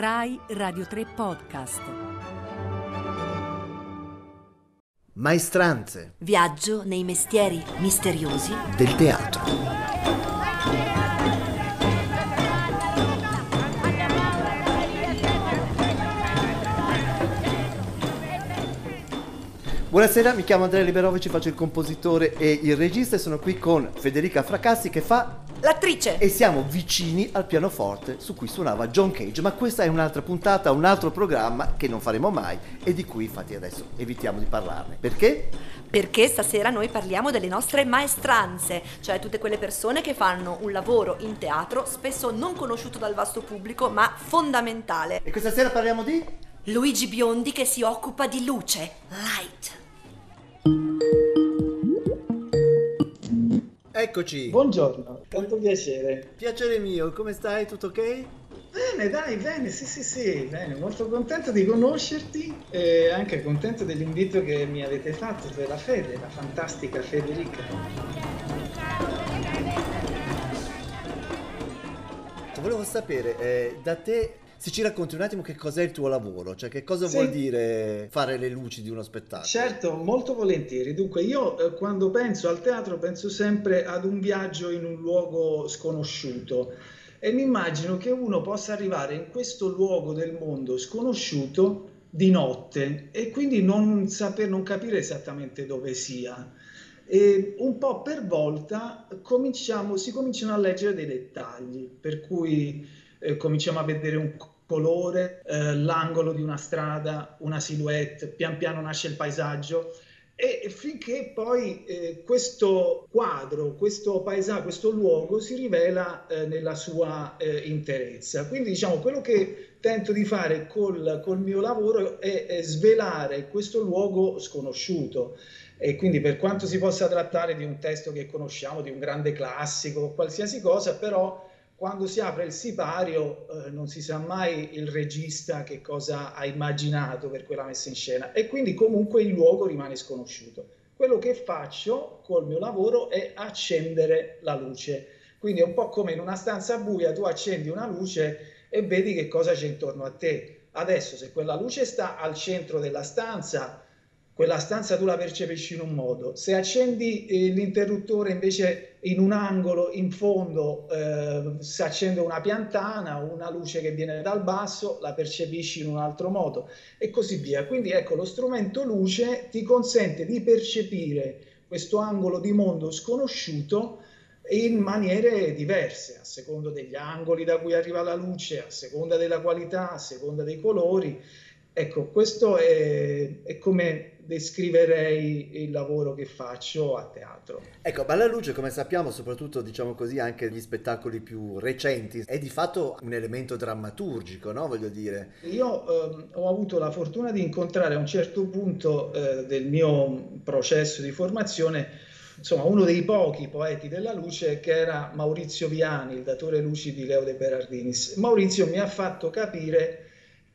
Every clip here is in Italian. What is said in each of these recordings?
Rai Radio 3 Podcast. Maestranze Viaggio nei mestieri misteriosi del teatro. Buonasera, mi chiamo Andrea Liberovici, faccio il compositore e il regista e sono qui con Federica Fracassi che fa L'attrice! e siamo vicini al pianoforte su cui suonava John Cage, ma questa è un'altra puntata, un altro programma che non faremo mai e di cui infatti adesso evitiamo di parlarne. Perché? Perché stasera noi parliamo delle nostre maestranze, cioè tutte quelle persone che fanno un lavoro in teatro spesso non conosciuto dal vasto pubblico ma fondamentale. E questa sera parliamo di? Luigi Biondi che si occupa di luce, light. Eccoci! Buongiorno, tanto piacere. Piacere mio, come stai? Tutto ok? Bene, dai, bene, sì, sì, sì, bene, molto contento di conoscerti e anche contento dell'invito che mi avete fatto per la Fede, la fantastica Federica. Volevo sapere, eh, da te, se ci racconti un attimo che cos'è il tuo lavoro, cioè che cosa Sì. vuol dire fare le luci di uno spettacolo? Certo, molto volentieri. Dunque, io eh, quando penso al teatro penso sempre ad un viaggio in un luogo sconosciuto e mi immagino che uno possa arrivare in questo luogo del mondo sconosciuto di notte e quindi non saper, non capire esattamente dove sia. E un po' per volta cominciamo, si cominciano a leggere dei dettagli, per cui eh, cominciamo a vedere un colore, eh, l'angolo di una strada, una silhouette, pian piano nasce il paesaggio e finché poi eh, questo quadro, questo paesaggio, questo luogo si rivela eh, nella sua eh, interezza. Quindi diciamo quello che tento di fare col, col mio lavoro è, è svelare questo luogo sconosciuto. E quindi per quanto si possa trattare di un testo che conosciamo, di un grande classico, qualsiasi cosa, però quando si apre il sipario eh, non si sa mai il regista che cosa ha immaginato per quella messa in scena e quindi comunque il luogo rimane sconosciuto. Quello che faccio col mio lavoro è accendere la luce. Quindi è un po' come in una stanza buia tu accendi una luce e vedi che cosa c'è intorno a te. Adesso se quella luce sta al centro della stanza, quella stanza tu la percepisci in un modo. Se accendi eh, l'interruttore invece in un angolo, in fondo, eh, si accende una piantana, una luce che viene dal basso, la percepisci in un altro modo e così via. Quindi ecco, lo strumento luce ti consente di percepire questo angolo di mondo sconosciuto in maniere diverse, a seconda degli angoli da cui arriva la luce, a seconda della qualità, a seconda dei colori. Ecco, questo è, è come descriverei il lavoro che faccio a teatro. Ecco, Balla Luce, come sappiamo, soprattutto diciamo così anche gli spettacoli più recenti, è di fatto un elemento drammaturgico, no? Voglio dire. Io ehm, ho avuto la fortuna di incontrare a un certo punto eh, del mio processo di formazione insomma, uno dei pochi poeti della luce che era Maurizio Viani, il datore luci di Leo De Berardinis. Maurizio mi ha fatto capire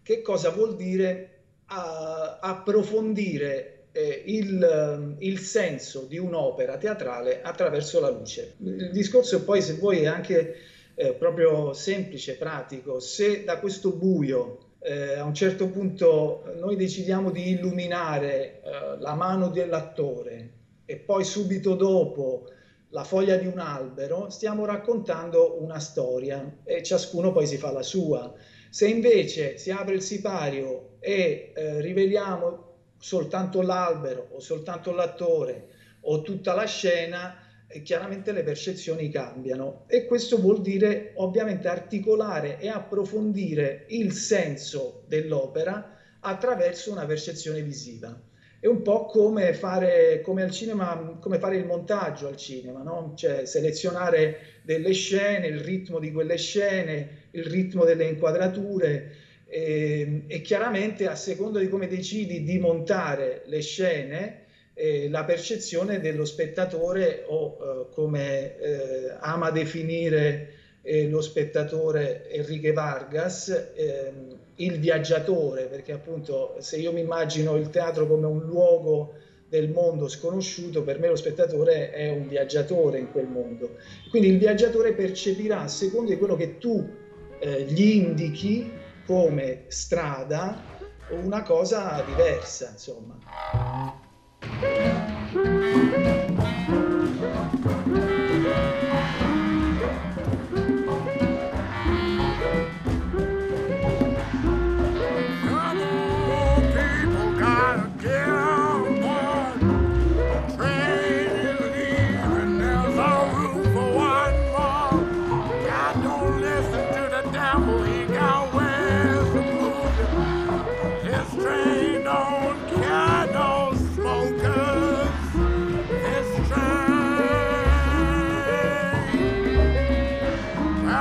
che cosa vuol dire a- approfondire eh, il, il senso di un'opera teatrale attraverso la luce. Il discorso poi, se vuoi, è anche eh, proprio semplice, pratico. Se da questo buio eh, a un certo punto noi decidiamo di illuminare eh, la mano dell'attore e poi subito dopo la foglia di un albero, stiamo raccontando una storia e ciascuno poi si fa la sua. Se invece si apre il sipario e eh, riveliamo soltanto l'albero o soltanto l'attore o tutta la scena, eh, chiaramente le percezioni cambiano e questo vuol dire ovviamente articolare e approfondire il senso dell'opera attraverso una percezione visiva. È un po' come fare, come cinema, come fare il montaggio al cinema, no? Cioè selezionare delle scene, il ritmo di quelle scene, il ritmo delle inquadrature e, e chiaramente a seconda di come decidi di montare le scene, eh, la percezione dello spettatore o eh, come eh, ama definire eh, lo spettatore Enrique Vargas, ehm, il viaggiatore, perché appunto se io mi immagino il teatro come un luogo del mondo sconosciuto, per me lo spettatore è un viaggiatore in quel mondo. Quindi il viaggiatore percepirà a seconda di quello che tu eh, gli indichi come strada una cosa diversa, insomma.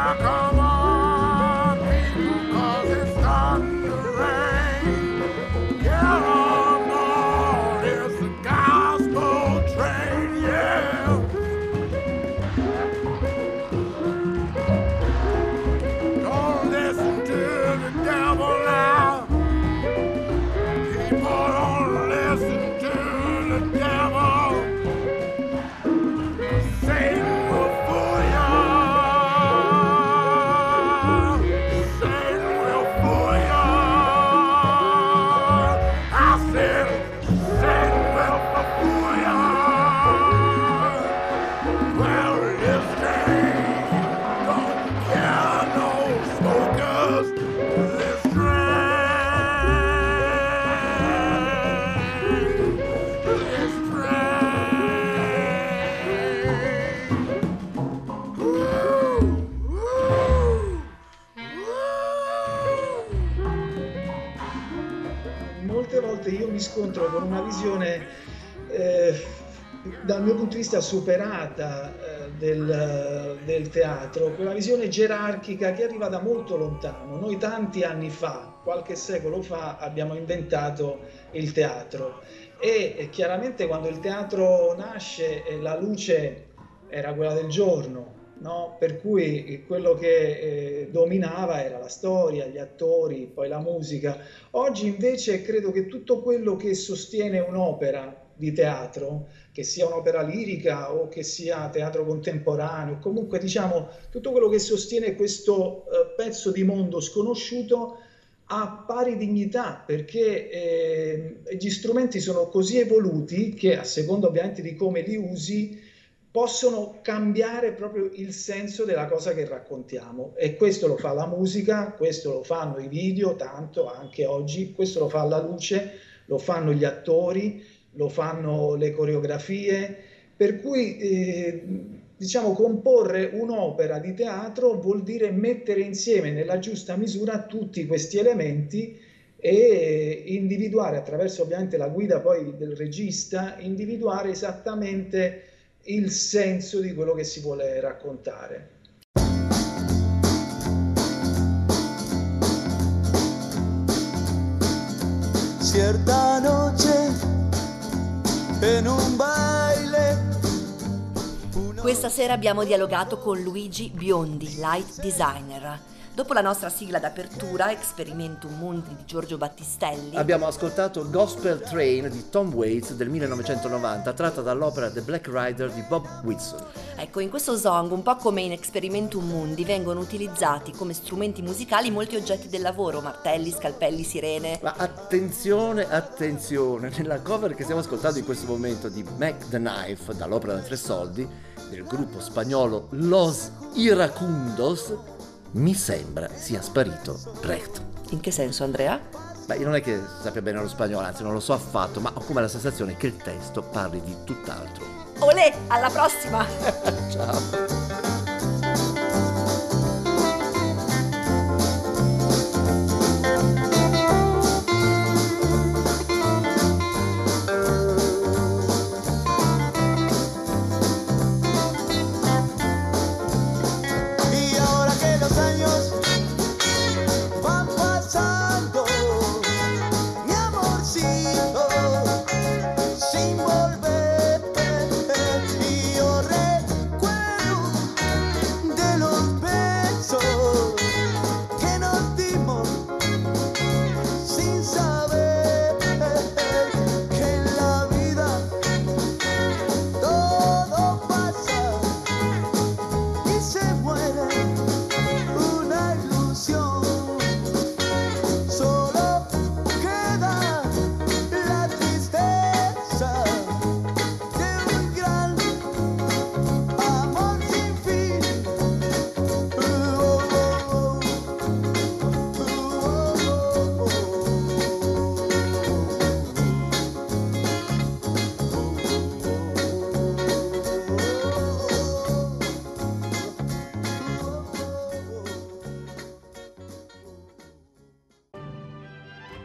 Rock on! Scontro con una visione eh, dal mio punto di vista superata eh, del, del, teatro, quella visione gerarchica che arriva da molto lontano. Noi tanti anni fa, qualche secolo fa, abbiamo inventato il teatro e chiaramente quando il teatro nasce eh, la luce era quella del giorno, No? per cui quello che eh, dominava era la storia, gli attori, poi la musica. Oggi invece credo che tutto quello che sostiene un'opera di teatro, che sia un'opera lirica o che sia teatro contemporaneo, comunque diciamo tutto quello che sostiene questo eh, pezzo di mondo sconosciuto ha pari dignità perché eh, gli strumenti sono così evoluti che a seconda ovviamente di come li usi possono cambiare proprio il senso della cosa che raccontiamo. E questo lo fa la musica, questo lo fanno i video, tanto anche oggi, questo lo fa la luce, lo fanno gli attori, lo fanno le coreografie, per cui eh, diciamo comporre un'opera di teatro vuol dire mettere insieme nella giusta misura tutti questi elementi e individuare attraverso ovviamente la guida poi del regista, individuare esattamente il senso di quello che si vuole raccontare. Cierta noche en un baile questa sera abbiamo dialogato con Luigi Biondi, light designer. Dopo la nostra sigla d'apertura, Experimentum Mundi di Giorgio Battistelli, abbiamo ascoltato Gospel Train di Tom Waits del 1990, tratta dall'opera The Black Rider di Bob Whitson. Ecco, in questo song, un po' come in Experimentum Mundi, vengono utilizzati come strumenti musicali molti oggetti del lavoro, martelli, scalpelli, sirene. Ma attenzione, attenzione, nella cover che stiamo ascoltando in questo momento di Mac the Knife dall'opera da tre soldi, del gruppo spagnolo Los Iracundos, mi sembra sia sparito Brecht. In che senso, Andrea? Beh, io non è che sappia bene lo spagnolo, anzi non lo so affatto, ma ho come la sensazione che il testo parli di tutt'altro. Olè, alla prossima! Ciao!